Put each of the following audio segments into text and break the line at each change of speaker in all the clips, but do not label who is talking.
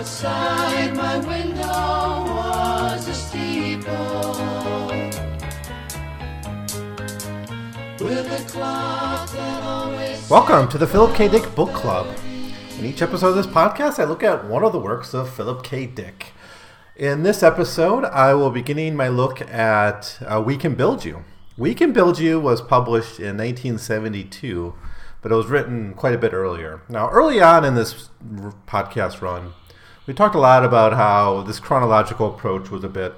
Outside my window was a steeple with a clock that always.
Welcome to the Philip K. Dick Book Club. In each episode of this podcast, I look at one of the works of Philip K. Dick. In this episode, I will be beginning my look at uh, We Can Build You. We Can Build You was published in 1972, but it was written quite a bit earlier. Now, early on in this podcast run, we talked a lot about how this chronological approach was a bit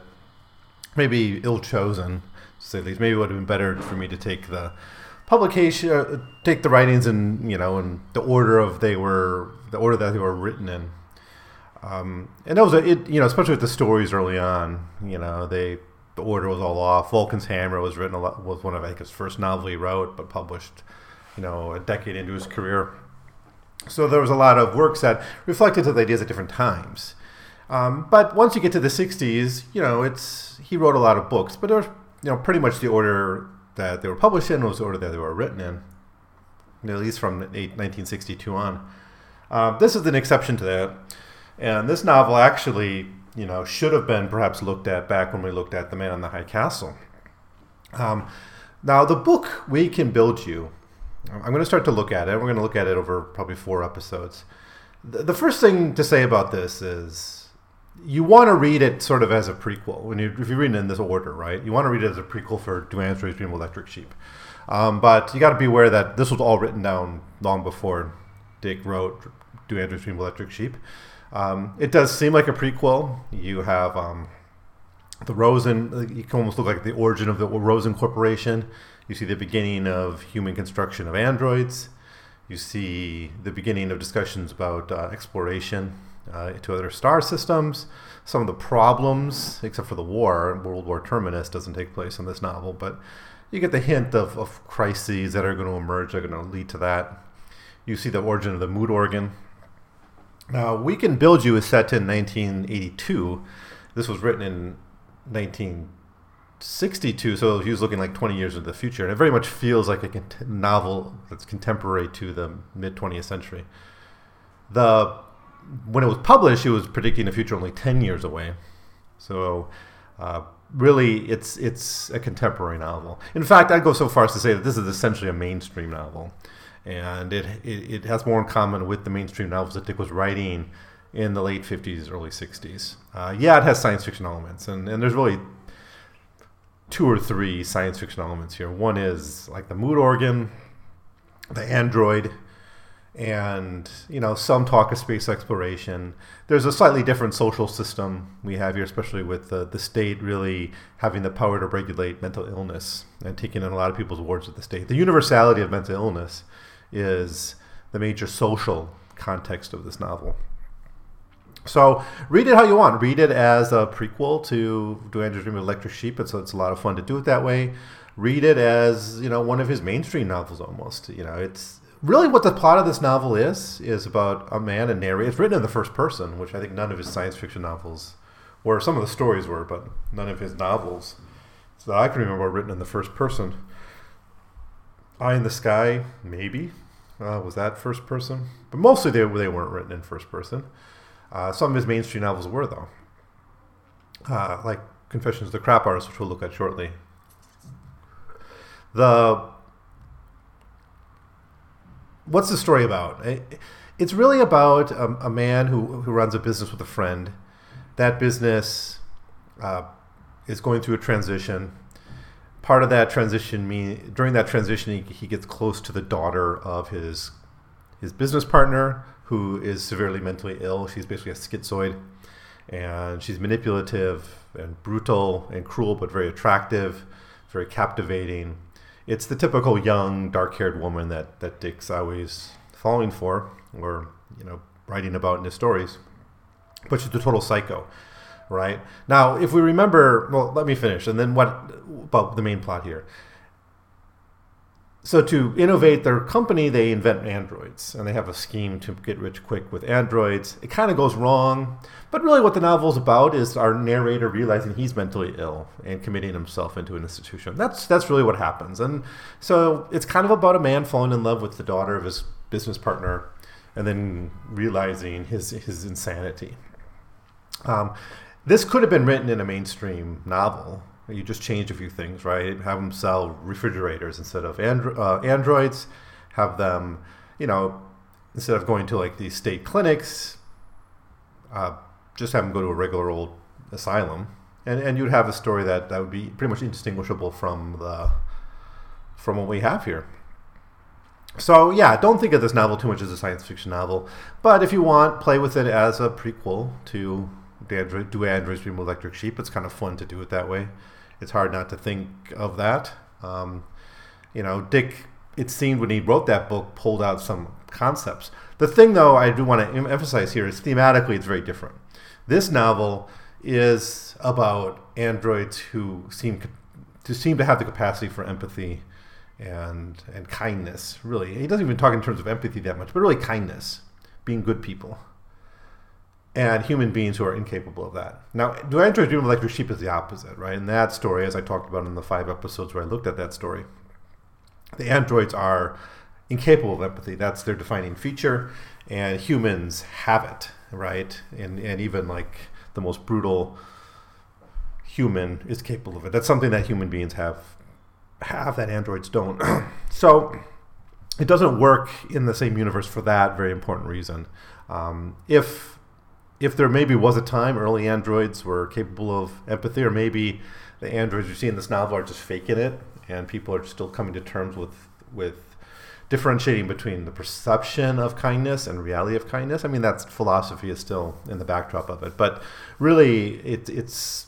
maybe ill chosen, to say the least. Maybe it would have been better for me to take the publication, uh, take the writings in you know in the order of they were the order that they were written in. Um, and that was a, it, you know, especially with the stories early on, you know, they the order was all off. Vulcan's Hammer was written a lot, was one of I think his first novel he wrote, but published, you know, a decade into his career. So there was a lot of works that reflected his ideas at different times. Um, but once you get to the '60s, you know, it's he wrote a lot of books, but there's you know pretty much the order that they were published in was the order that they were written in, at least from 1962 on. Uh, this is an exception to that, and this novel actually, you know, should have been perhaps looked at back when we looked at The Man on the High Castle. Um, now, the book We Can Build You, I'm going to start to look at it. We're going to look at it over probably four episodes. The, the first thing to say about this is you want to read it sort of as a prequel. When you, if you're reading it in this order, right? You want to read it as a prequel for Do Androids Dream of Electric Sheep. Um, but you got to be aware that this was all written down long before Dick wrote Do Androids Dream of Electric Sheep. Um, it does seem like a prequel. You have um, the Rosen. You can almost look like the origin of the Rosen Corporation. You see the beginning of human construction of androids. You see the beginning of discussions about uh, exploration uh, to other star systems. Some of the problems, except for the war, World War Terminus doesn't take place in this novel, but you get the hint of, of crises that are going to emerge, that are going to lead to that. You see the origin of the mood organ. Now, We Can Build You is set in 1982. This was written in 1962, so he was looking like 20 years into the future, and it very much feels like a cont- novel that's contemporary to the mid 20th century. The when it was published, it was predicting a future only 10 years away. So, uh, really, it's it's a contemporary novel. In fact, I'd go so far as to say that this is essentially a mainstream novel, and it it, it has more in common with the mainstream novels that Dick was writing in the late 50s, early 60s. Uh, yeah, it has science fiction elements, and, and there's really two or three science fiction elements here. One is like the mood organ, the android, and you know some talk of space exploration. There's a slightly different social system we have here, especially with the, the state really having the power to regulate mental illness and taking in a lot of people's wards with the state. The universality of mental illness is the major social context of this novel. So read it how you want. Read it as a prequel to Do Androids Dream of Electric Sheep, and so it's a lot of fun to do it that way. Read it as you know one of his mainstream novels almost. You know, it's really what the plot of this novel is is about a man and narrator. It's written in the first person, which I think none of his science fiction novels, or some of the stories were, but none of his novels that I can remember were written in the first person. Eye in the Sky, maybe. Uh, was that first person? But mostly they, they weren't written in first person. Uh, some of his mainstream novels were, though. Uh, like Confessions of the Crap Artist, which we'll look at shortly. The what's the story about? It's really about a, a man who, who runs a business with a friend. That business uh, is going through a transition. Part of that transition mean during that transition he, he gets close to the daughter of his his business partner who is severely mentally ill. She's basically a schizoid, and she's manipulative and brutal and cruel, but very attractive, very captivating. It's the typical young, dark-haired woman that that Dick's always falling for, or you know, writing about in his stories. But she's a total psycho, right? Now, if we remember, well, let me finish, and then what about the main plot here? So to innovate their company, they invent androids, and they have a scheme to get rich quick with androids. It kind of goes wrong, but really, what the novel is about is our narrator realizing he's mentally ill and committing himself into an institution. That's that's really what happens, and so it's kind of about a man falling in love with the daughter of his business partner, and then realizing his his insanity. Um, this could have been written in a mainstream novel, you just change a few things, right? Have them sell refrigerators instead of andro- uh, androids. Have them, you know, instead of going to like these state clinics, uh, just have them go to a regular old asylum, and and you'd have a story that that would be pretty much indistinguishable from the from what we have here. So yeah, don't think of this novel too much as a science fiction novel, but if you want, play with it as a prequel to Android, Do Androids Dream Electric Sheep. It's kind of fun to do it that way it's hard not to think of that. Um, you know, Dick, it seemed when he wrote that book, pulled out some concepts. The thing, though, I do want to emphasize here is thematically it's very different. This novel is about androids who seem to seem to have the capacity for empathy and and kindness. Really, he doesn't even talk in terms of empathy that much, but really kindness, being good people and human beings who are incapable of that. Now, Do I Androids Dream of Electric Sheep is the opposite, right? In that story, as I talked about in the five episodes where I looked at that story, the androids are incapable of empathy. That's their defining feature, and humans have it, right? And and even like the most brutal human is capable of it. That's something that human beings have have that androids don't. so it doesn't work in the same universe for that very important reason. Um, if if there maybe was a time early androids were capable of empathy, or maybe the androids you see in this novel are just faking it, and people are still coming to terms with with differentiating between the perception of kindness and reality of kindness. I mean, that philosophy is still in the backdrop of it, but really, it, it's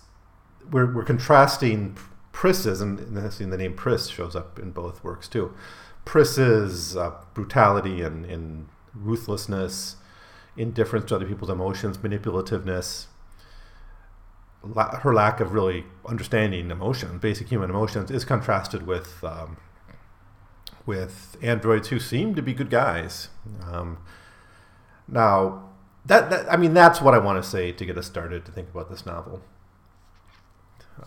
we're, we're contrasting Pris's, and the name Pris shows up in both works too. Pris's uh, brutality and, and ruthlessness indifference to other people's emotions, manipulativeness, la- her lack of really understanding emotion, basic human emotions, is contrasted with um, with androids who seem to be good guys. Um, now, that, that, I mean, that's what I want to say to get us started to think about this novel.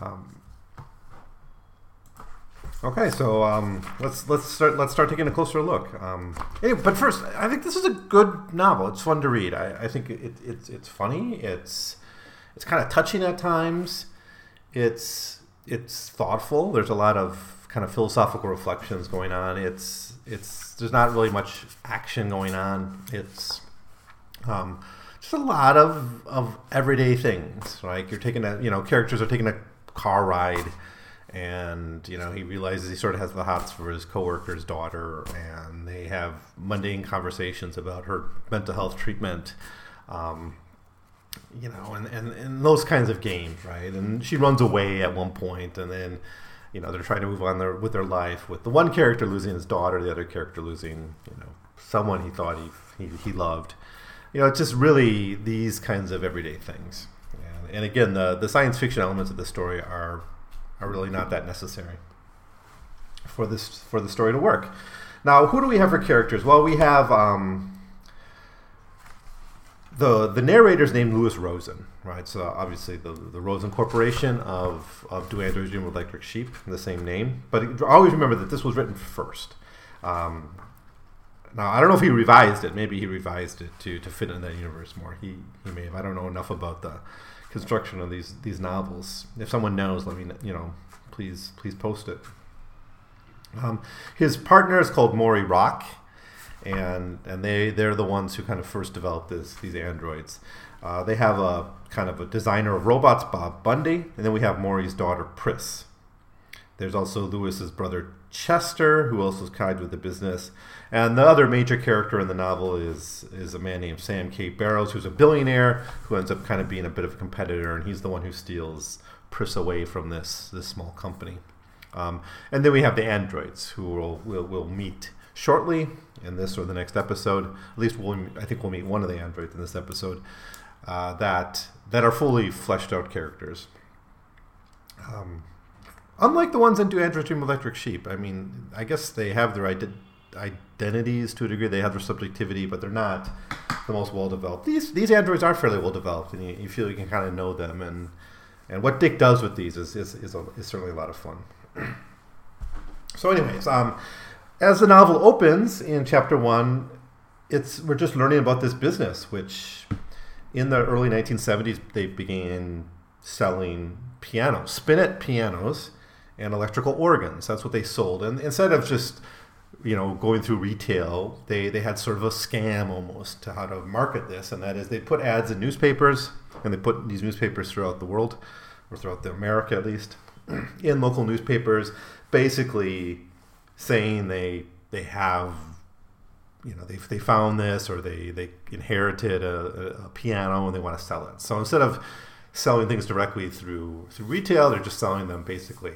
Um, Okay, so um, let's let's start let's start taking a closer look. Um, anyway, but first, I think this is a good novel. It's fun to read. I, I think it, it's it's funny. It's it's kind of touching at times. It's it's thoughtful. There's a lot of kind of philosophical reflections going on. It's it's there's not really much action going on. It's um, just a lot of of everyday things. Like you're taking a you know characters are taking a car ride and you know he realizes he sort of has the hots for his coworker's daughter, and they have mundane conversations about her mental health treatment. Um, you know, and, and, and those kinds of games, right? And she runs away at one point, and then, you know, they're trying to move on their, with their life, with the one character losing his daughter, the other character losing, you know, someone he thought he, he, he loved. You know, it's just really these kinds of everyday things. And, and again, the, the science fiction elements of the story are are really not that necessary for this for the story to work. Now, who do we have for characters? Well, we have um, the the narrator's named Louis Rosen, right? So obviously the the Rosen Corporation of of Do Androids Dream Electric Sheep, the same name. But always remember that this was written first. Um, now I don't know if he revised it. Maybe he revised it to to fit in that universe more. He he may have. I don't know enough about the construction of these these novels. If someone knows, let me you know, please please post it. Um, his partner is called Maury Rock, and and they they're the ones who kind of first developed this these androids. Uh, they have a kind of a designer of robots, Bob Bundy, and then we have Maury's daughter Pris. There's also Lewis's brother Chester, who also is tied with the business. And the other major character in the novel is is a man named Sam K. Barrows, who's a billionaire who ends up kind of being a bit of a competitor, and he's the one who steals Pris away from this this small company. Um, and then we have the androids, who will will will meet shortly in this or the next episode. At least we'll, I think we'll meet one of the androids in this episode uh, that that are fully fleshed out characters. Um, unlike the ones in Do Androids Dream Electric Sheep. I mean, I guess they have their ide- identities to a degree. They have their subjectivity, but they're not the most well developed. These these androids are fairly well developed, and you, you feel you can kind of know them. And and what Dick does with these is is, is, a, is certainly a lot of fun. so, anyways, um, as the novel opens in chapter one, it's we're just learning about this business, which in the early 1970s they began selling pianos, spinet pianos, and electrical organs. That's what they sold, and instead of just you know going through retail, they they had sort of a scam almost to how to market this, and that is they put ads in newspapers, and they put these newspapers throughout the world, or throughout the America at least, in local newspapers, basically saying they they have you know they, they found this or they they inherited a, a, piano and they want to sell it. So instead of selling things directly through through retail they're just selling them basically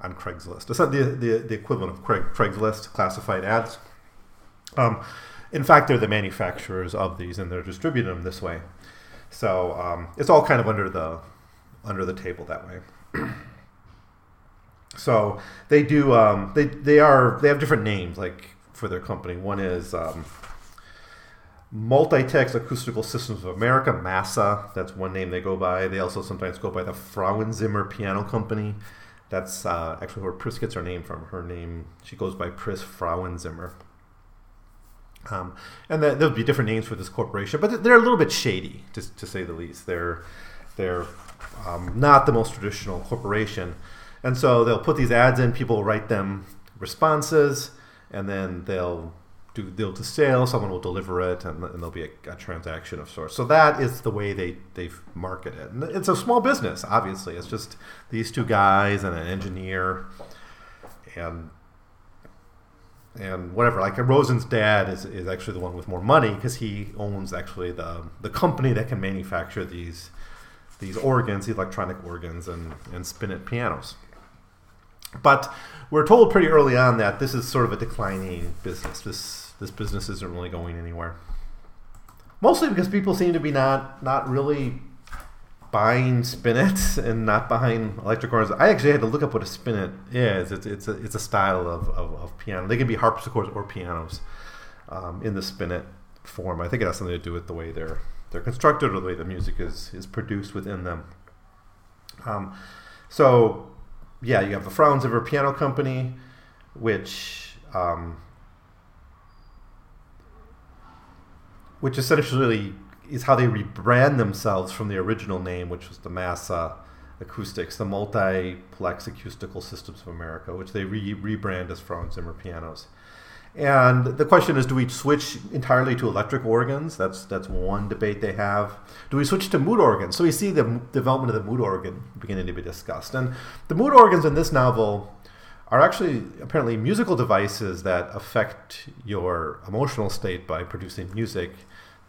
on craigslist it's not the, the, the equivalent of Craig, craigslist classified ads um, in fact they're the manufacturers of these and they're distributing them this way so um, it's all kind of under the under the table that way so they do. Um, they they are they have different names like for their company. One is um, Multitex Acoustical Systems of America, MASA. That's one name they go by. They also sometimes go by the Frauenzimmer Piano Company. That's uh, actually where Pris gets her name from. Her name she goes by Pris Frauenzimmer. Um, and there'll be different names for this corporation, but they're a little bit shady, to, to say the least. They're they're um, not the most traditional corporation. And so they'll put these ads in, people write them responses, and then they'll do they'll to sale, someone will deliver it, and, and there'll be a, a, transaction of sorts. So that is the way they they market it. And it's a small business, obviously. It's just these two guys and an engineer, and and whatever. Like Rosen's dad is, is actually the one with more money because he owns actually the the company that can manufacture these these organs, electronic organs, and and spinet pianos. But we're told pretty early on that this is sort of a declining business. This this business isn't really going anywhere. Mostly because people seem to be not not really buying spinets and not buying electric organs. I actually had to look up what a spinet is. It's it's a, it's a style of, of, of piano. They can be harpsichords or pianos um, in the spinet form. I think it has something to do with the way they're they're constructed or the way the music is is produced within them. Um, so yeah, you have the Frauenzimmer Piano Company, which um, which essentially is how they rebrand themselves from the original name, which was the Massa Acoustics, the Multiplex Acoustical Systems of America, which they re- rebrand as Frauenzimmer Pianos. And the question is, do we switch entirely to electric organs? That's that's one debate they have. Do we switch to mood organs? So we see the development of the mood organ beginning to be discussed. And the mood organs in this novel are actually apparently musical devices that affect your emotional state by producing music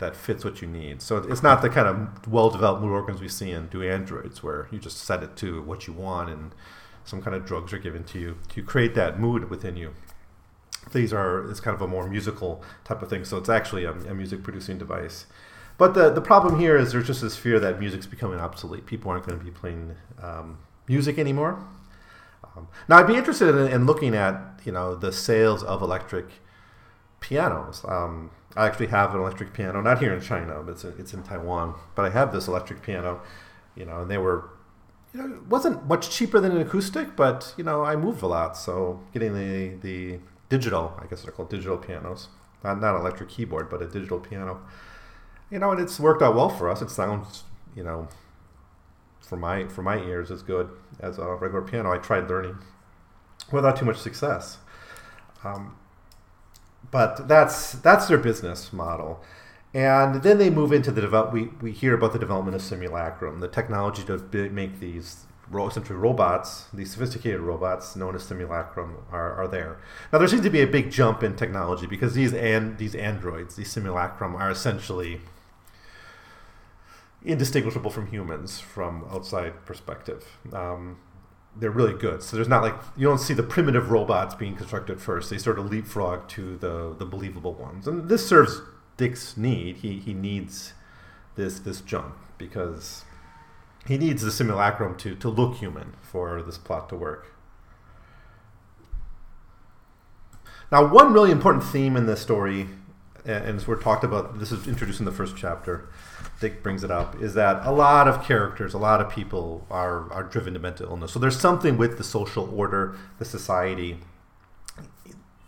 that fits what you need. So it's not the kind of well-developed mood organs we see in Do Androids, where you just set it to what you want and some kind of drugs are given to you to create that mood within you these are it's kind of a more musical type of thing. So it's actually a, a music producing device. But the the problem here is there's just this fear that music's becoming obsolete. People aren't going to be playing um, music anymore. Um, now I'd be interested in, in, looking at you know the sales of electric pianos. Um, I actually have an electric piano, not here in China, but it's, it's in Taiwan. But I have this electric piano, you know, and they were you know, it wasn't much cheaper than an acoustic, but you know, I moved a lot, so getting the the digital, I guess they're called digital pianos, not not electric keyboard, but a digital piano. You know, and it's worked out well for us. It sounds, you know, for my for my ears as good as a regular piano. I tried learning without too much success. Um, but that's that's their business model. And then they move into the develop. We, we hear about the development of simulacrum, the technology to make these essentially robots, these sophisticated robots known as simulacrum, are, are there. Now there seems to be a big jump in technology because these and these androids, these simulacrum, are essentially indistinguishable from humans from outside perspective. Um, they're really good. So there's not like you don't see the primitive robots being constructed first. They sort of leapfrog to the the believable ones, and this serves Dick's need. He he needs this this jump because he needs the simulacrum to, to look human for this plot to work. Now, one really important theme in this story, and as we're talked about, this is introduced in the first chapter. Dick brings it up, is that a lot of characters, a lot of people are, are driven to mental illness. So there's something with the social order, the society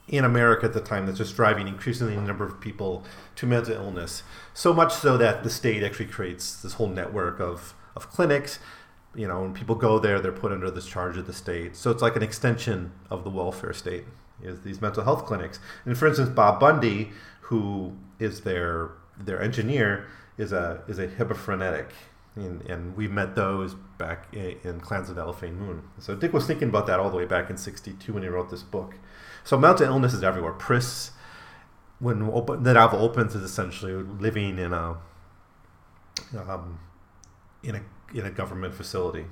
in America at the time that's just driving increasingly a number of people to mental illness. So much so that the state actually creates this whole network of, of clinics. You know, when people go there, they're put under this charge of the state. So it's like an extension of the welfare state is these mental health clinics. And for instance, Bob Bundy, who is their their engineer, is a is a hebephrenic, and, and we met those back in, in Clans of Alphane Moon. So Dick was thinking about that all the way back in '62 when he wrote this book. So mental illness is everywhere. Pris, when open, the novel opens, is essentially living in a um, in a in a government facility.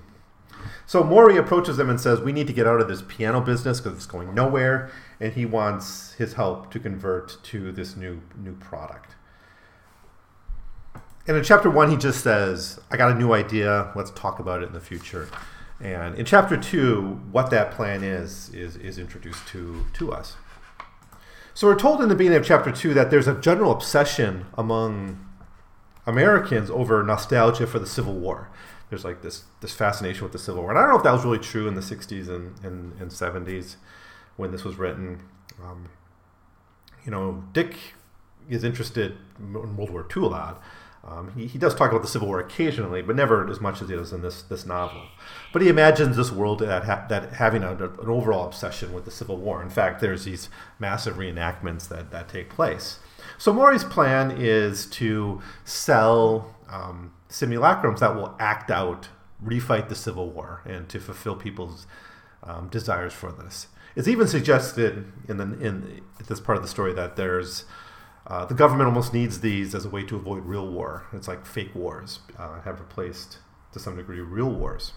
So Maury approaches them and says, "We need to get out of this piano business because it's going nowhere," and he wants his help to convert to this new new product. And in chapter one, he just says, "I got a new idea. Let's talk about it in the future." And in chapter two, what that plan is is is introduced to to us. So we're told in the beginning of chapter two that there's a general obsession among Americans over nostalgia for the Civil War. There's like this this fascination with the Civil War, and I don't know if that was really true in the '60s and and, and '70s when this was written. Um, you know, Dick is interested in World War II a lot. Um, he, he does talk about the Civil War occasionally, but never as much as he does in this this novel. But he imagines this world that ha- that having a, an overall obsession with the Civil War. In fact, there's these massive reenactments that that take place. So Maury's plan is to sell um, simulacrums that will act out, refight the Civil War, and to fulfill people's um, desires for this. It's even suggested in the in this part of the story that there's uh, the government almost needs these as a way to avoid real war. It's like fake wars uh, have replaced, to some degree, real wars.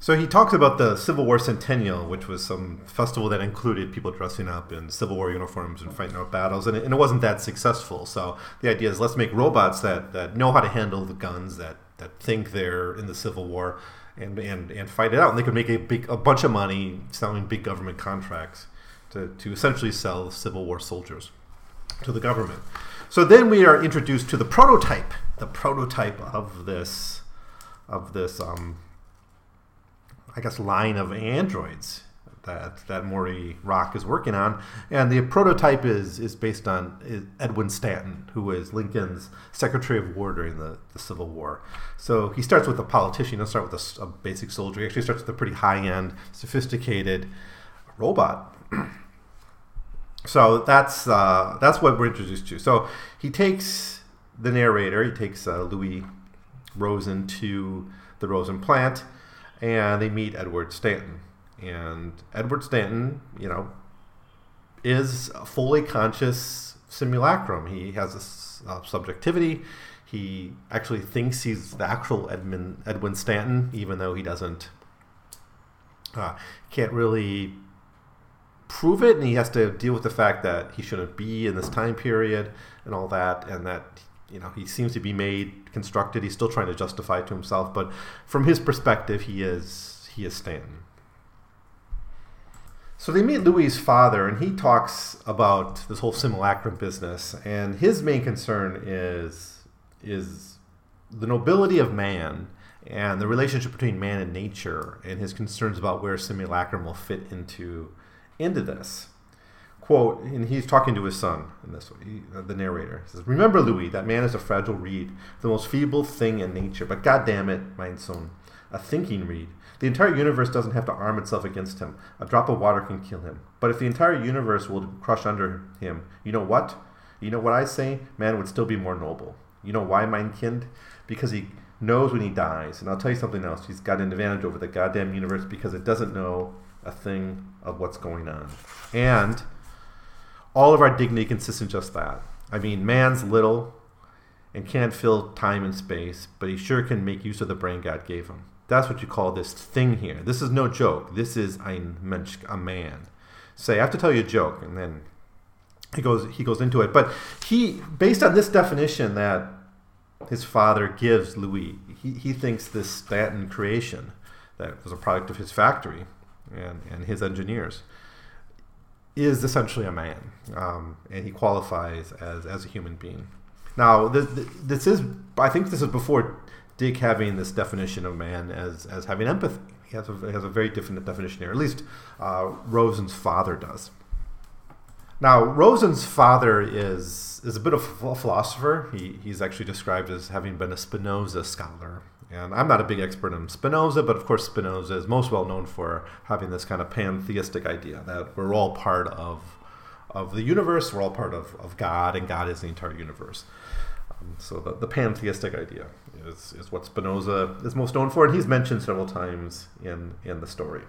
So he talks about the Civil War Centennial, which was some festival that included people dressing up in Civil War uniforms and fighting out battles, and it, and it wasn't that successful. So the idea is let's make robots that, that know how to handle the guns, that, that think they're in the Civil War, and, and, and fight it out. And they could make a big a bunch of money selling big government contracts to, to essentially sell Civil War soldiers to the government. So then we are introduced to the prototype, the prototype of this of this um, I guess, line of androids that that Maury Rock is working on, and the prototype is is based on Edwin Stanton, who was Lincoln's Secretary of War during the, the Civil War. So he starts with a politician. He'll start with a, a basic soldier. He actually starts with a pretty high end, sophisticated robot. so that's uh, that's what we're introduced to. So he takes the narrator. He takes uh, Louis Rosen to the Rosen plant and they meet Edward Stanton. And Edward Stanton, you know, is a fully conscious simulacrum. He has a uh, subjectivity. He actually thinks he's the actual Edmund, Edwin Stanton, even though he doesn't, uh, can't really prove it. And he has to deal with the fact that he shouldn't be in this time period and all that, and that you know he seems to be made constructed. He's still trying to justify to himself, but from his perspective, he is he is Stanton. So they meet Louis's father, and he talks about this whole simulacrum business, and his main concern is is the nobility of man and the relationship between man and nature, and his concerns about where simulacrum will fit into into this quote, and he's talking to his son in this he, uh, the narrator. He says, Remember, Louis, that man is a fragile reed, the most feeble thing in nature, but God damn it, my son, a thinking reed. The entire universe doesn't have to arm itself against him. A drop of water can kill him. But if the entire universe will crush under him, you know what? You know what I say? Man would still be more noble. You know why, mein kind? Because he knows when he dies. And I'll tell you something else. He's got an advantage over the goddamn universe because it doesn't know a thing of what's going on. And all of our dignity consists in just that. I mean, man's little and can't fill time and space, but he sure can make use of the brain God gave him. That's what you call this thing here. This is no joke. This is ein Mensch, a man. Say, I have to tell you a joke, and then he goes he goes into it. But he, based on this definition that his father gives Louis. He, he thinks this Stanton creation that was a product of his factory and, and his engineers is essentially a man, um, and he qualifies as, as a human being. Now, this, this is, I think this is before Dick having this definition of man as, as having empathy. He has a, has a very different definition here, at least uh, Rosen's father does. Now, Rosen's father is is a bit of a philosopher. He, he's actually described as having been a Spinoza scholar. And I'm not a big expert in Spinoza, but of course, Spinoza is most well known for having this kind of pantheistic idea that we're all part of, of the universe, we're all part of, of God, and God is the entire universe. Um, so the, the pantheistic idea is, is what Spinoza is most known for, and he's mentioned several times in, in the story.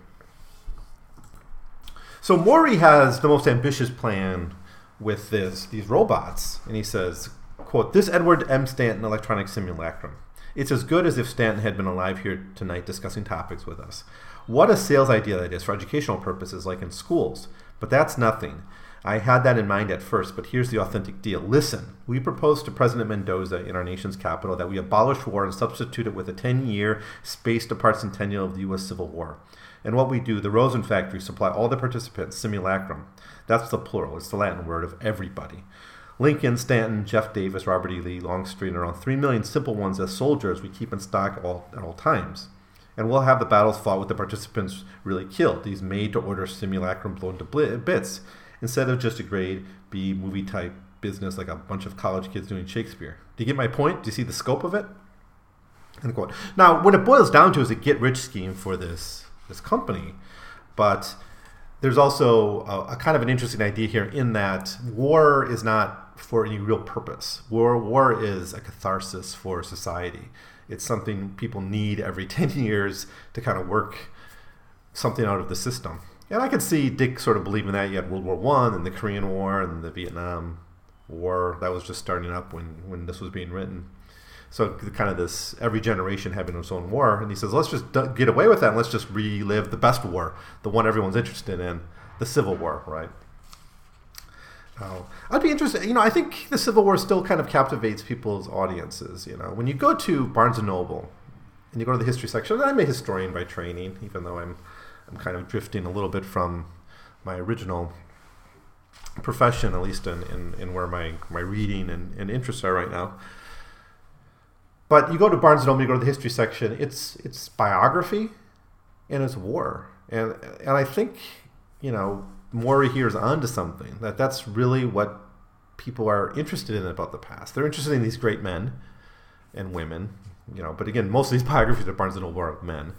So Maury has the most ambitious plan with this these robots, and he says, "quote This Edward M. Stanton electronic simulacrum. It's as good as if Stanton had been alive here tonight discussing topics with us. What a sales idea that is for educational purposes, like in schools. But that's nothing. I had that in mind at first, but here's the authentic deal. Listen, we proposed to President Mendoza in our nation's capital that we abolish war and substitute it with a 10 year spaced apart centennial of the U.S. Civil War. And what we do, the Rosen factory supply all the participants, simulacrum. That's the plural, it's the Latin word of everybody. Lincoln, Stanton, Jeff Davis, Robert E. Lee, Longstreet, and around 3 million simple ones as soldiers we keep in stock all, at all times. And we'll have the battles fought with the participants really killed, these made to order simulacrum blown to bits, instead of just a grade B movie type business like a bunch of college kids doing Shakespeare. Do you get my point? Do you see the scope of it? End quote. Now, what it boils down to is a get rich scheme for this this company, but there's also a, a, kind of an interesting idea here in that war is not for any real purpose. War war is a catharsis for society. It's something people need every 10 years to kind of work something out of the system. And I could see Dick sort of believing that. You had World War One and the Korean War and the Vietnam War that was just starting up when, when this was being written. So kind of this every generation having its own war, and he says, let's just get away with that. and Let's just relive the best war, the one everyone's interested in, the Civil War, right? Uh, I'd be interested. You know, I think the Civil War still kind of captivates people's audiences. You know, when you go to Barnes and Noble and you go to the history section, I'm a historian by training, even though I'm I'm kind of drifting a little bit from my original profession, at least in, in, in where my, my reading and, and interests are right now. But you go to Barnes and Noble, you go to the history section. It's it's biography, and it's war, and and I think you know Maury here is onto something. That that's really what people are interested in about the past. They're interested in these great men and women, you know. But again, most of these biographies at Barnes and Noble are men.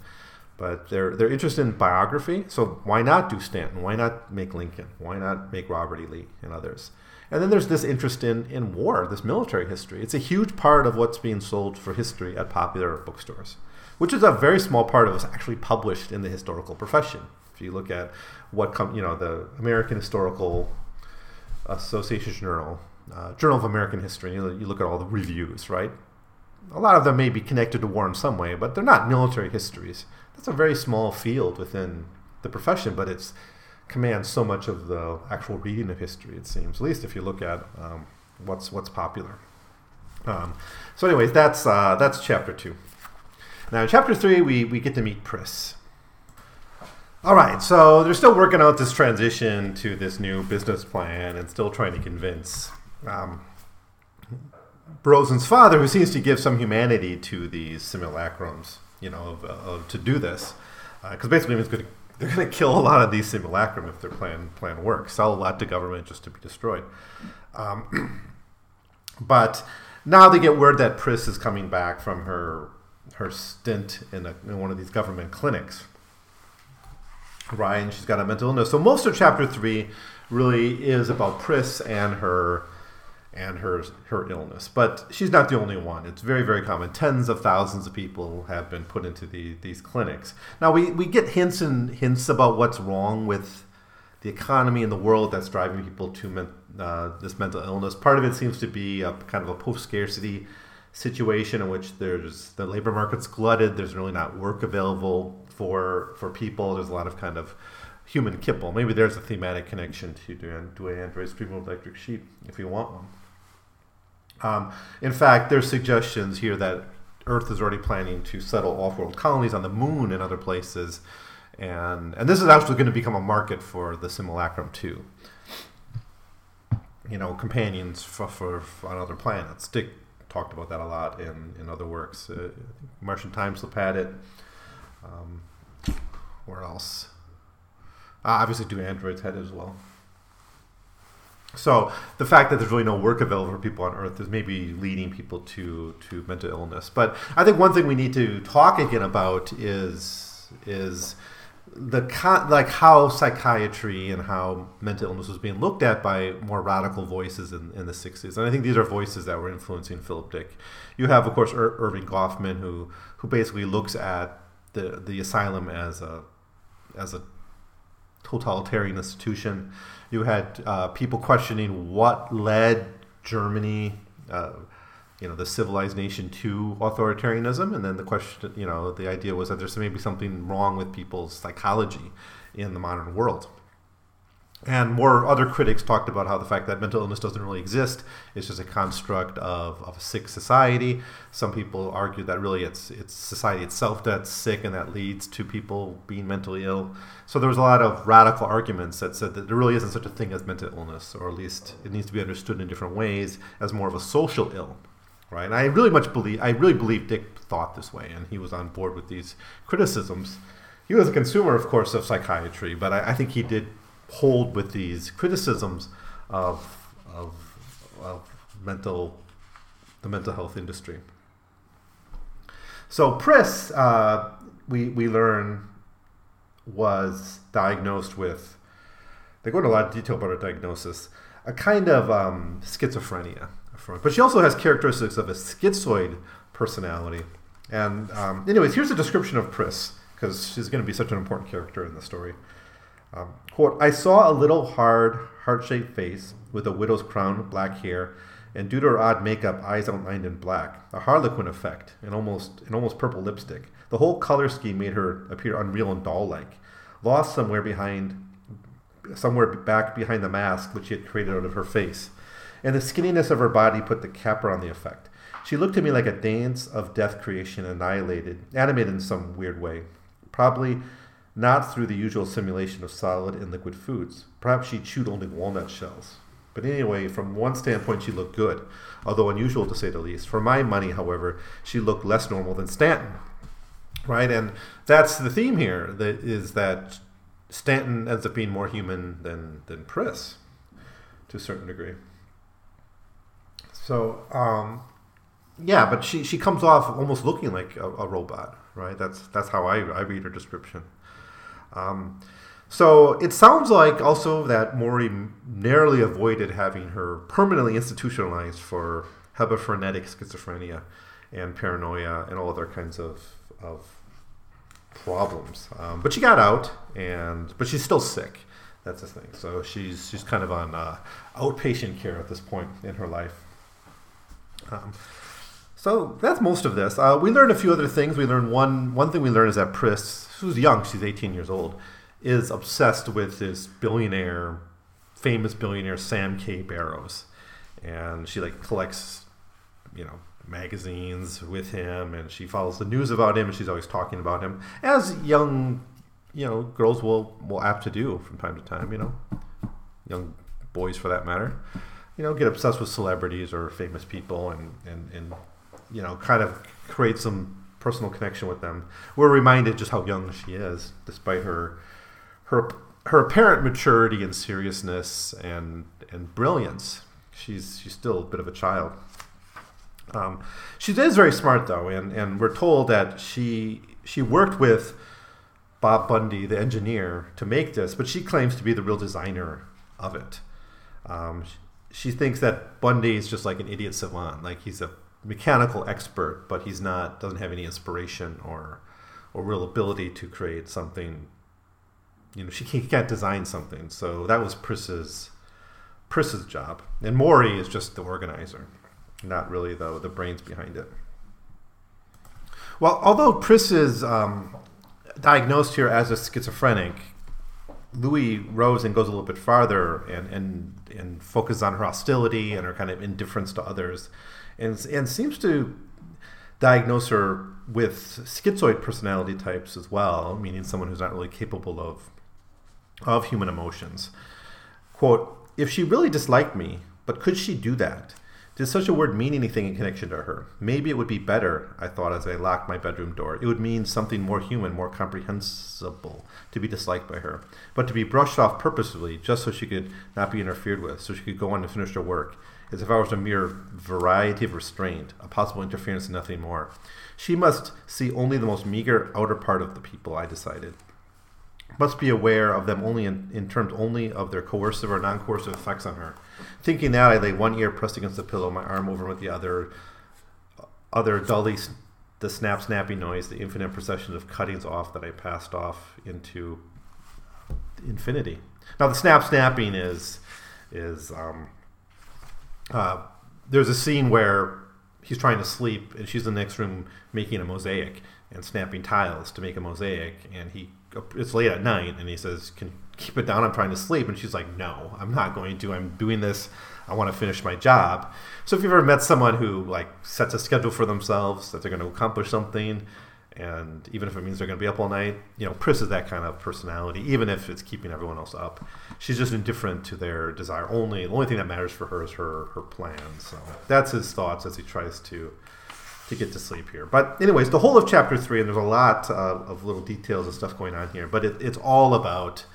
But they're they're interested in biography, so why not do Stanton? Why not make Lincoln? Why not make Robert E. Lee and others? And then there's this interest in, in war, this military history. It's a huge part of what's being sold for history at popular bookstores, which is a very small part of what's actually published in the historical profession. If you look at what com- you know, the American Historical Association Journal, uh, Journal of American History, you look at all the reviews, right? A lot of them may be connected to war in some way, but they're not military histories. That's a very small field within the profession, but it's commands so much of the actual reading of history. It seems, at least if you look at um, what's what's popular. Um, so, anyways, that's uh, that's chapter two. Now, in chapter three, we we get to meet Pris. All right, so they're still working out this transition to this new business plan and still trying to convince um, Rosen's father, who seems to give some humanity to these simulacrums, you know, of, of, to do this, because uh, basically it's going to they're going to kill a lot of these simulacrum if their plan plan works. Sell a lot to government just to be destroyed. Um, but now they get word that Pris is coming back from her her stint in, a, in one of these government clinics. Ryan, she's got a mental illness. So most of chapter three really is about Pris and her and her her illness. But she's not the only one. It's very very common. Tens of thousands of people have been put into the, these clinics. Now we, we get hints and hints about what's wrong with the economy and the world that's driving people to men, uh, this mental illness. Part of it seems to be a kind of a post scarcity situation in which there's the labor market's glutted. There's really not work available for for people. There's a lot of kind of human kipple. Maybe there's a thematic connection to Do Androids Dream of Electric Sheep if you want one. Um, in fact, there's suggestions here that Earth is already planning to settle off-world colonies on the moon and other places, and and this is actually going to become a market for the simulacrum too. You know, companions for, for, for on other planets. Dick talked about that a lot in, in other works. Uh, Martian Time Slip had it. Um, where else? Uh, obviously, do androids had it as well. So the fact that there's really no work available for people on Earth is maybe leading people to to mental illness. But I think one thing we need to talk again about is is the like how psychiatry and how mental illness was being looked at by more radical voices in, in the 60s and i think these are voices that were influencing philip dick. You have of course Ir- Erving Goffman who who basically looks at the the asylum as a as a totalitarian institution. You had uh, people questioning what led germany uh, you know the civilized nation to authoritarianism. And then the question you know the idea was that there's maybe something wrong with people's psychology in the modern world and more other critics talked about how the fact that mental illness doesn't really exist is just a construct of, of a sick society some people argue that really it's it's society itself that's sick and that leads to people being mentally ill so there was a lot of radical arguments that said that there really isn't such a thing as mental illness or at least it needs to be understood in different ways as more of a social ill right? And I really much believe, I really believe Dick thought this way, and he was on board with these criticisms. He was a consumer, of course, of psychiatry, but I, I think he did hold with these criticisms of, of, of mental, the mental health industry. So Pris, uh, we, we learn, was diagnosed with, they go into a lot of detail about her diagnosis, a kind of um, schizophrenia but she also has characteristics of a schizoid personality. And um, anyways, here's a description of Pris because she's going to be such an important character in the story. Um, quote, I saw a little hard, heart-shaped face with a widow's crown, black hair, and due to her odd makeup, eyes outlined in black, a harlequin effect, and almost an almost purple lipstick. The whole color scheme made her appear unreal and doll-like, lost somewhere behind, somewhere back behind the mask which she had created out of her face and the skinniness of her body put the capper on the effect. She looked to me like a dance of death creation annihilated, animated in some weird way. Probably not through the usual simulation of solid and liquid foods. Perhaps she chewed only walnut shells. But anyway, from one standpoint, she looked good, although unusual to say the least. For my money, however, she looked less normal than Stanton. Right? And that's the theme here, that is that Stanton ends up being more human than, than Pris to a certain degree. So, um, yeah, but she, she comes off almost looking like a, a robot, right? That's that's how I, I read her description. Um, so it sounds like also that Maury narrowly avoided having her permanently institutionalized for hebephrenic schizophrenia and paranoia and all other kinds of, of problems. Um, but she got out, and but she's still sick. That's the thing. So she's she's kind of on uh, outpatient care at this point in her life. Um, so that's most of this. Uh, we learned a few other things. We learned one one thing we learned is that Pris, who's young, she's 18 years old, is obsessed with this billionaire, famous billionaire Sam K. Barrows, and she like collects, you know, magazines with him, and she follows the news about him, and she's always talking about him, as young, you know, girls will will apt to do from time to time. You know, young boys for that matter you know, get obsessed with celebrities or famous people and, and, and you know, kind of create some personal connection with them. We're reminded just how young she is, despite her her her apparent maturity and seriousness and and brilliance. She's she's still a bit of a child. Um, she is very smart though, and, and we're told that she she worked with Bob Bundy, the engineer, to make this, but she claims to be the real designer of it. Um, she thinks that Bundy is just like an idiot savant, like he's a mechanical expert, but he's not doesn't have any inspiration or or real ability to create something. You know, she can't design something. So that was Pris's Pris's job, and Maury is just the organizer, not really the the brains behind it. Well, although Pris is um, diagnosed here as a schizophrenic, Louis Rosen goes a little bit farther and, and and focuses on her hostility and her kind of indifference to others, and and seems to diagnose her with schizoid personality types as well, meaning someone who's not really capable of of human emotions. Quote: If she really disliked me, but could she do that? Did such a word mean anything in connection to her? Maybe it would be better, I thought as I locked my bedroom door. It would mean something more human, more comprehensible to be disliked by her, but to be brushed off purposefully just so she could not be interfered with, so she could go on to finish her work, as if I was a mere variety of restraint, a possible interference and nothing more. She must see only the most meager outer part of the people, I decided must be aware of them only in, in terms only of their coercive or non-coercive effects on her. Thinking that, I lay one ear pressed against the pillow, my arm over with the other, other dully the snap snapping noise, the infinite procession of cuttings off that I passed off into infinity. Now the snap snapping is is um, uh, there's a scene where he's trying to sleep and she's in the next room making a mosaic and snapping tiles to make a mosaic. And he it's late at night and he says can keep it down? I'm trying to sleep. And she's like no i'm not going to. I'm doing this. I want to finish my job. So if you've ever met someone who like sets a schedule for themselves that they're going to accomplish something and even if it means they're going to be up all night you know Pris is that kind of personality even if it's keeping everyone else up. She's just indifferent to their desire only. The only thing that matters for her is her her plan. So that's his thoughts as he tries to to get to sleep here. But anyways, the whole of chapter three, and there's a lot uh, of little details and stuff going on here, but it, it's all about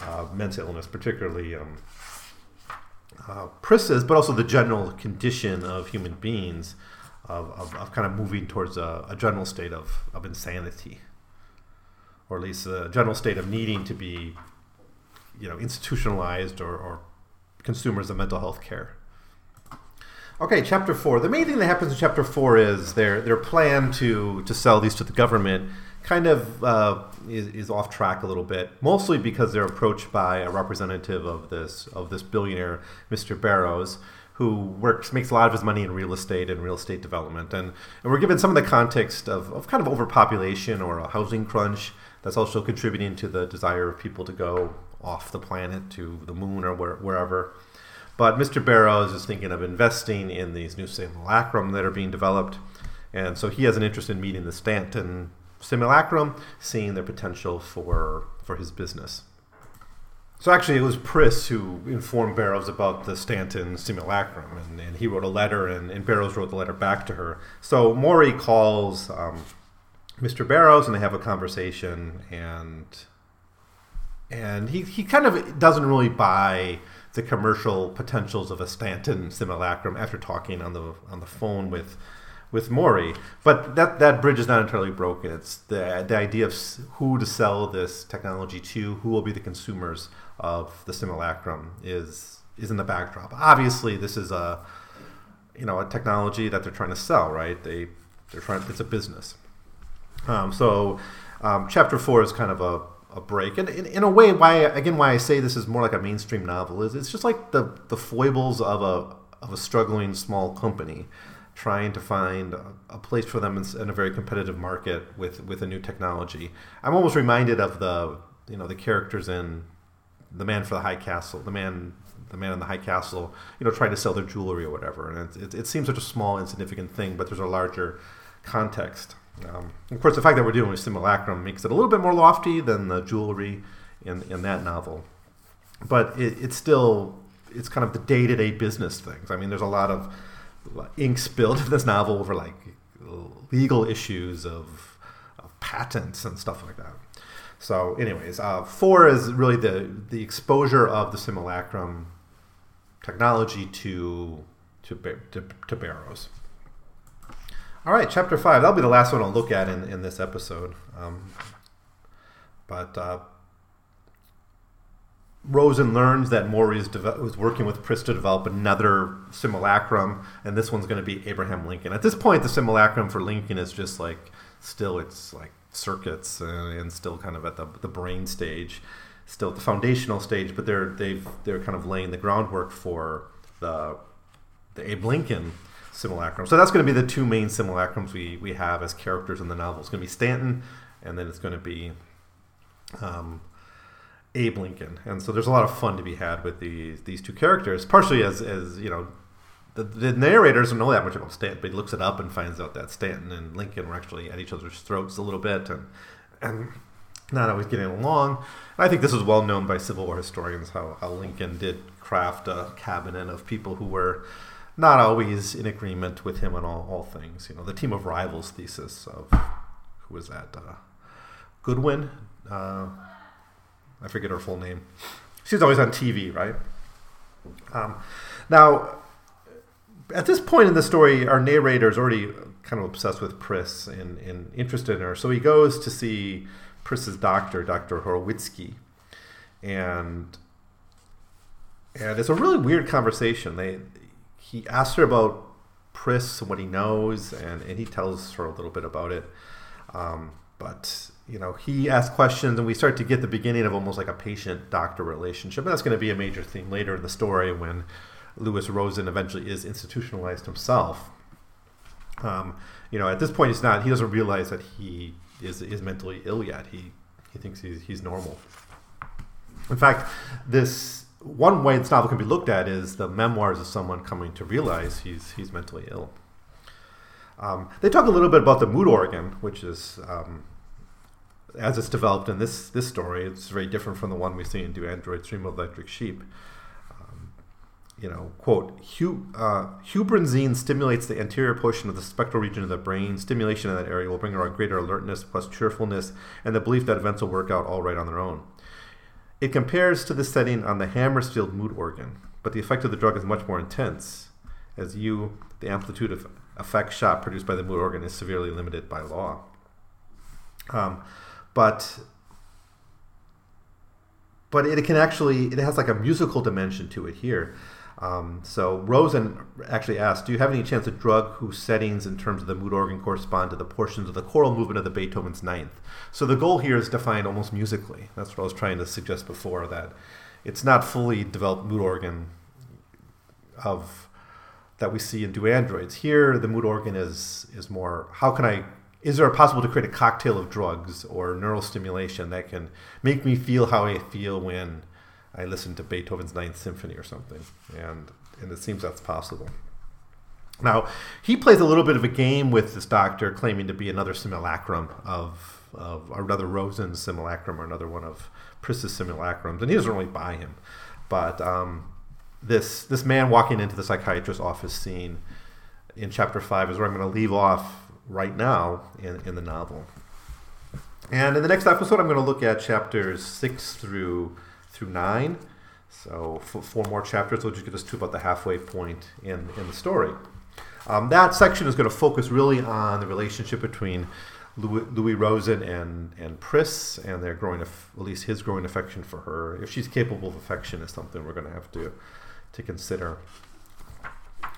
uh, mental illness, particularly um, uh, Pris's, but also the general condition of human beings of, of, of kind of moving towards a, a, general state of, of insanity, or at least a general state of needing to be, you know, institutionalized or, or consumers of mental health care. Okay, chapter four. The main thing that happens in chapter four is their their plan to to sell these to the government kind of uh, is, is off track a little bit, mostly because they're approached by a representative of this of this billionaire, Mr. Barrows, who works makes a lot of his money in real estate and real estate development, and and we're given some of the context of, of kind of overpopulation or a housing crunch that's also contributing to the desire of people to go off the planet to the moon or where, wherever. But Mr. Barrows is thinking of investing in these new simulacrum that are being developed. And so he has an interest in meeting the Stanton simulacrum, seeing their potential for, for his business. So actually, it was Pris who informed Barrows about the Stanton simulacrum, and, and he wrote a letter, and, and, Barrows wrote the letter back to her. So Maury calls um, Mr. Barrows, and they have a conversation, and and he, he kind of doesn't really buy the commercial potentials of a Stanton simulacrum after talking on the on the phone with with Maury. But that that bridge is not entirely broken. It's the the idea of who to sell this technology to, who will be the consumers of the simulacrum is is in the backdrop. Obviously, this is a you know a technology that they're trying to sell, right? They they're trying. It's a business. Um, so um, chapter four is kind of a a break. And in, in, a way, why again why I say this is more like a mainstream novel is it's just like the the foibles of a of a struggling small company trying to find a, place for them in, in, a very competitive market with with a new technology. I'm almost reminded of the you know the characters in the man for the high castle, the man the man in the high castle, you know, trying to sell their jewelry or whatever. And it, it, it seems such a small, insignificant thing, but there's a larger context. Um, of course, the fact that we're dealing with simulacrum makes it a little bit more lofty than the jewelry in, in that novel. But it, it's still, it's kind of the day to day business things. I mean, there's a lot of ink spilled in this novel over like legal issues of, of patents and stuff like that. So, anyways, uh, four is really the the exposure of the simulacrum technology to to to, to Barrows. All right, chapter five. That'll be the last one I'll look at in, in this episode. Um, but uh, Rosen learns that Maury is, is working with Pris to develop another simulacrum, and this one's going to be Abraham Lincoln. At this point, the simulacrum for Lincoln is just like still it's like circuits and, and still kind of at the, the brain stage, still at the foundational stage. But they're they've they're kind of laying the groundwork for the the Abe Lincoln simulacrum. So that's going to be the two main simulacrums we, we have as characters in the novel. It's going to be Stanton, and then it's going to be um, Abe Lincoln, and so there's a lot of fun to be had with these these two characters. Partially as as you know, the, the narrator doesn't know that much about Stanton, but he looks it up and finds out that Stanton and Lincoln were actually at each other's throats a little bit, and and not always getting along. And I think this is well known by Civil War historians how, how Lincoln did craft a cabinet of people who were not always in agreement with him on all, all things. You know, the team of rivals thesis of who was that? Uh, Goodwin. Uh, I forget her full name. She's always on TV, right? Um, now, at this point in the story, our narrator is already kind of obsessed with Pris and, and interested in her. So he goes to see Pris's doctor, Dr. Horstowski. And and it's a really weird conversation. They he asks her about Pris and what he knows, and, and he tells her a little bit about it. Um, but you know, he asks questions, and we start to get the beginning of almost like a patient-doctor relationship, and that's going to be a major theme later in the story when Louis Rosen eventually is institutionalized himself. Um, you know, at this point, he's not. He doesn't realize that he is is mentally ill yet. He he thinks he's he's normal. In fact, this one way this novel can be looked at is the memoirs of someone coming to realize he's he's mentally ill. Um, they talk a little bit about the mood organ, which is um, as it's developed in this this story. It's very different from the one we see in Do Androids Dream of Electric Sheep you know, quote, Hu, uh, stimulates the anterior portion of the septal region of the brain. Stimulation in that area will bring about greater alertness plus cheerfulness and the belief that events will work out all right on their own. It compares to the setting on the Hammerstein mood organ, but the effect of the drug is much more intense, as you, the amplitude of effect shot produced by the mood organ is severely limited by law. Um, but but it can actually it has like a musical dimension to it here um, so Rosen actually asked, "Do you have any chance a drug whose settings in terms of the mood organ correspond to the portions of the choral movement of the Beethoven's Ninth?" So the goal here is defined almost musically. That's what I was trying to suggest before that it's not fully developed mood organ of that we see in Do Androids. Here, the mood organ is is more. How can I? Is there a possible to create a cocktail of drugs or neural stimulation that can make me feel how I feel when I listened to Beethoven's Ninth Symphony or something, and and it seems that's possible. Now he plays a little bit of a game with this doctor, claiming to be another simulacrum of of another Rosen's simulacrum or another one of Pris's simulacrums, and he doesn't really buy him. But um, this this man walking into the psychiatrist's office scene in chapter five is where I'm going to leave off right now in, in the novel. And in the next episode, I'm going to look at chapters six through through nine. So four more chapters will just get us to about the halfway point in, in the story. Um, that section is going to focus really on the relationship between Louis, Louis Rosen and, and Pris and their growing, at least his growing affection for her. If she's capable of affection is something we're going to have to, to consider.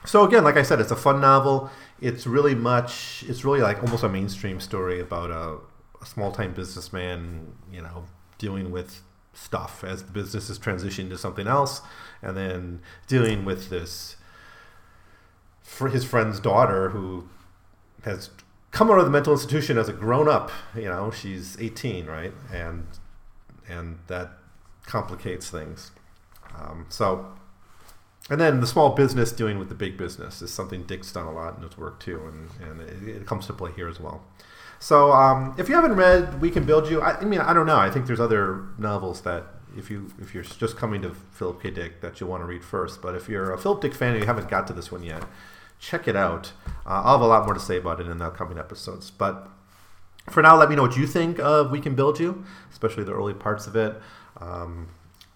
So again, like I said, it's a fun novel. It's really much, it's really like almost a mainstream story about a, a small-time businessman, you know, dealing with stuff as the business is transitioning to something else, and then dealing with this for his friend's daughter who has come out of the mental institution as a grown up. You know, she's 18, right, and and that complicates things. Um, so, and then the small business dealing with the big business is something Dick's done a lot in his work too, and, and it, it comes to play here as well. So um, if you haven't read We Can Build You, I, I, mean, I don't know. I think there's other novels that if you if you're just coming to Philip K. Dick that you want to read first. But if you're a Philip Dick fan and you haven't got to this one yet, check it out. Uh, I'll have a lot more to say about it in the upcoming episodes. But for now, let me know what you think of We Can Build You, especially the early parts of it. Um,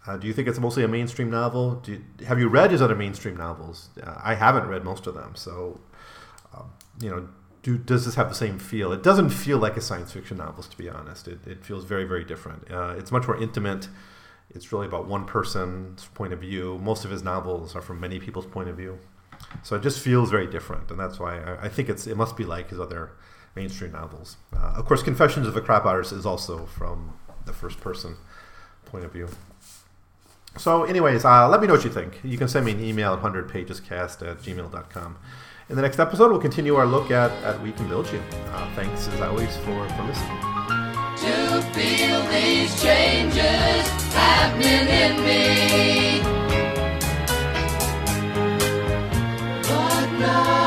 uh, do you think it's mostly a mainstream novel? You, have you read his other mainstream novels? Uh, I haven't read most of them, so um, you know do does this have the same feel? It doesn't feel like a science fiction novel, to be honest. It, it feels very very different. Uh, it's much more intimate. It's really about one person's point of view. Most of his novels are from many people's point of view, so it just feels very different, and that's why I, I think it's it must be like his other mainstream novels. Uh, of course, Confessions of a Crap Artist is also from the first person point of view. So, anyways, uh, let me know what you think. You can send me an email at 100pagescast at gmail.com. In the next episode, we'll continue our look at, at We Can Build You. Uh, thanks, as always, for, for listening.
To feel these changes happening in me. But.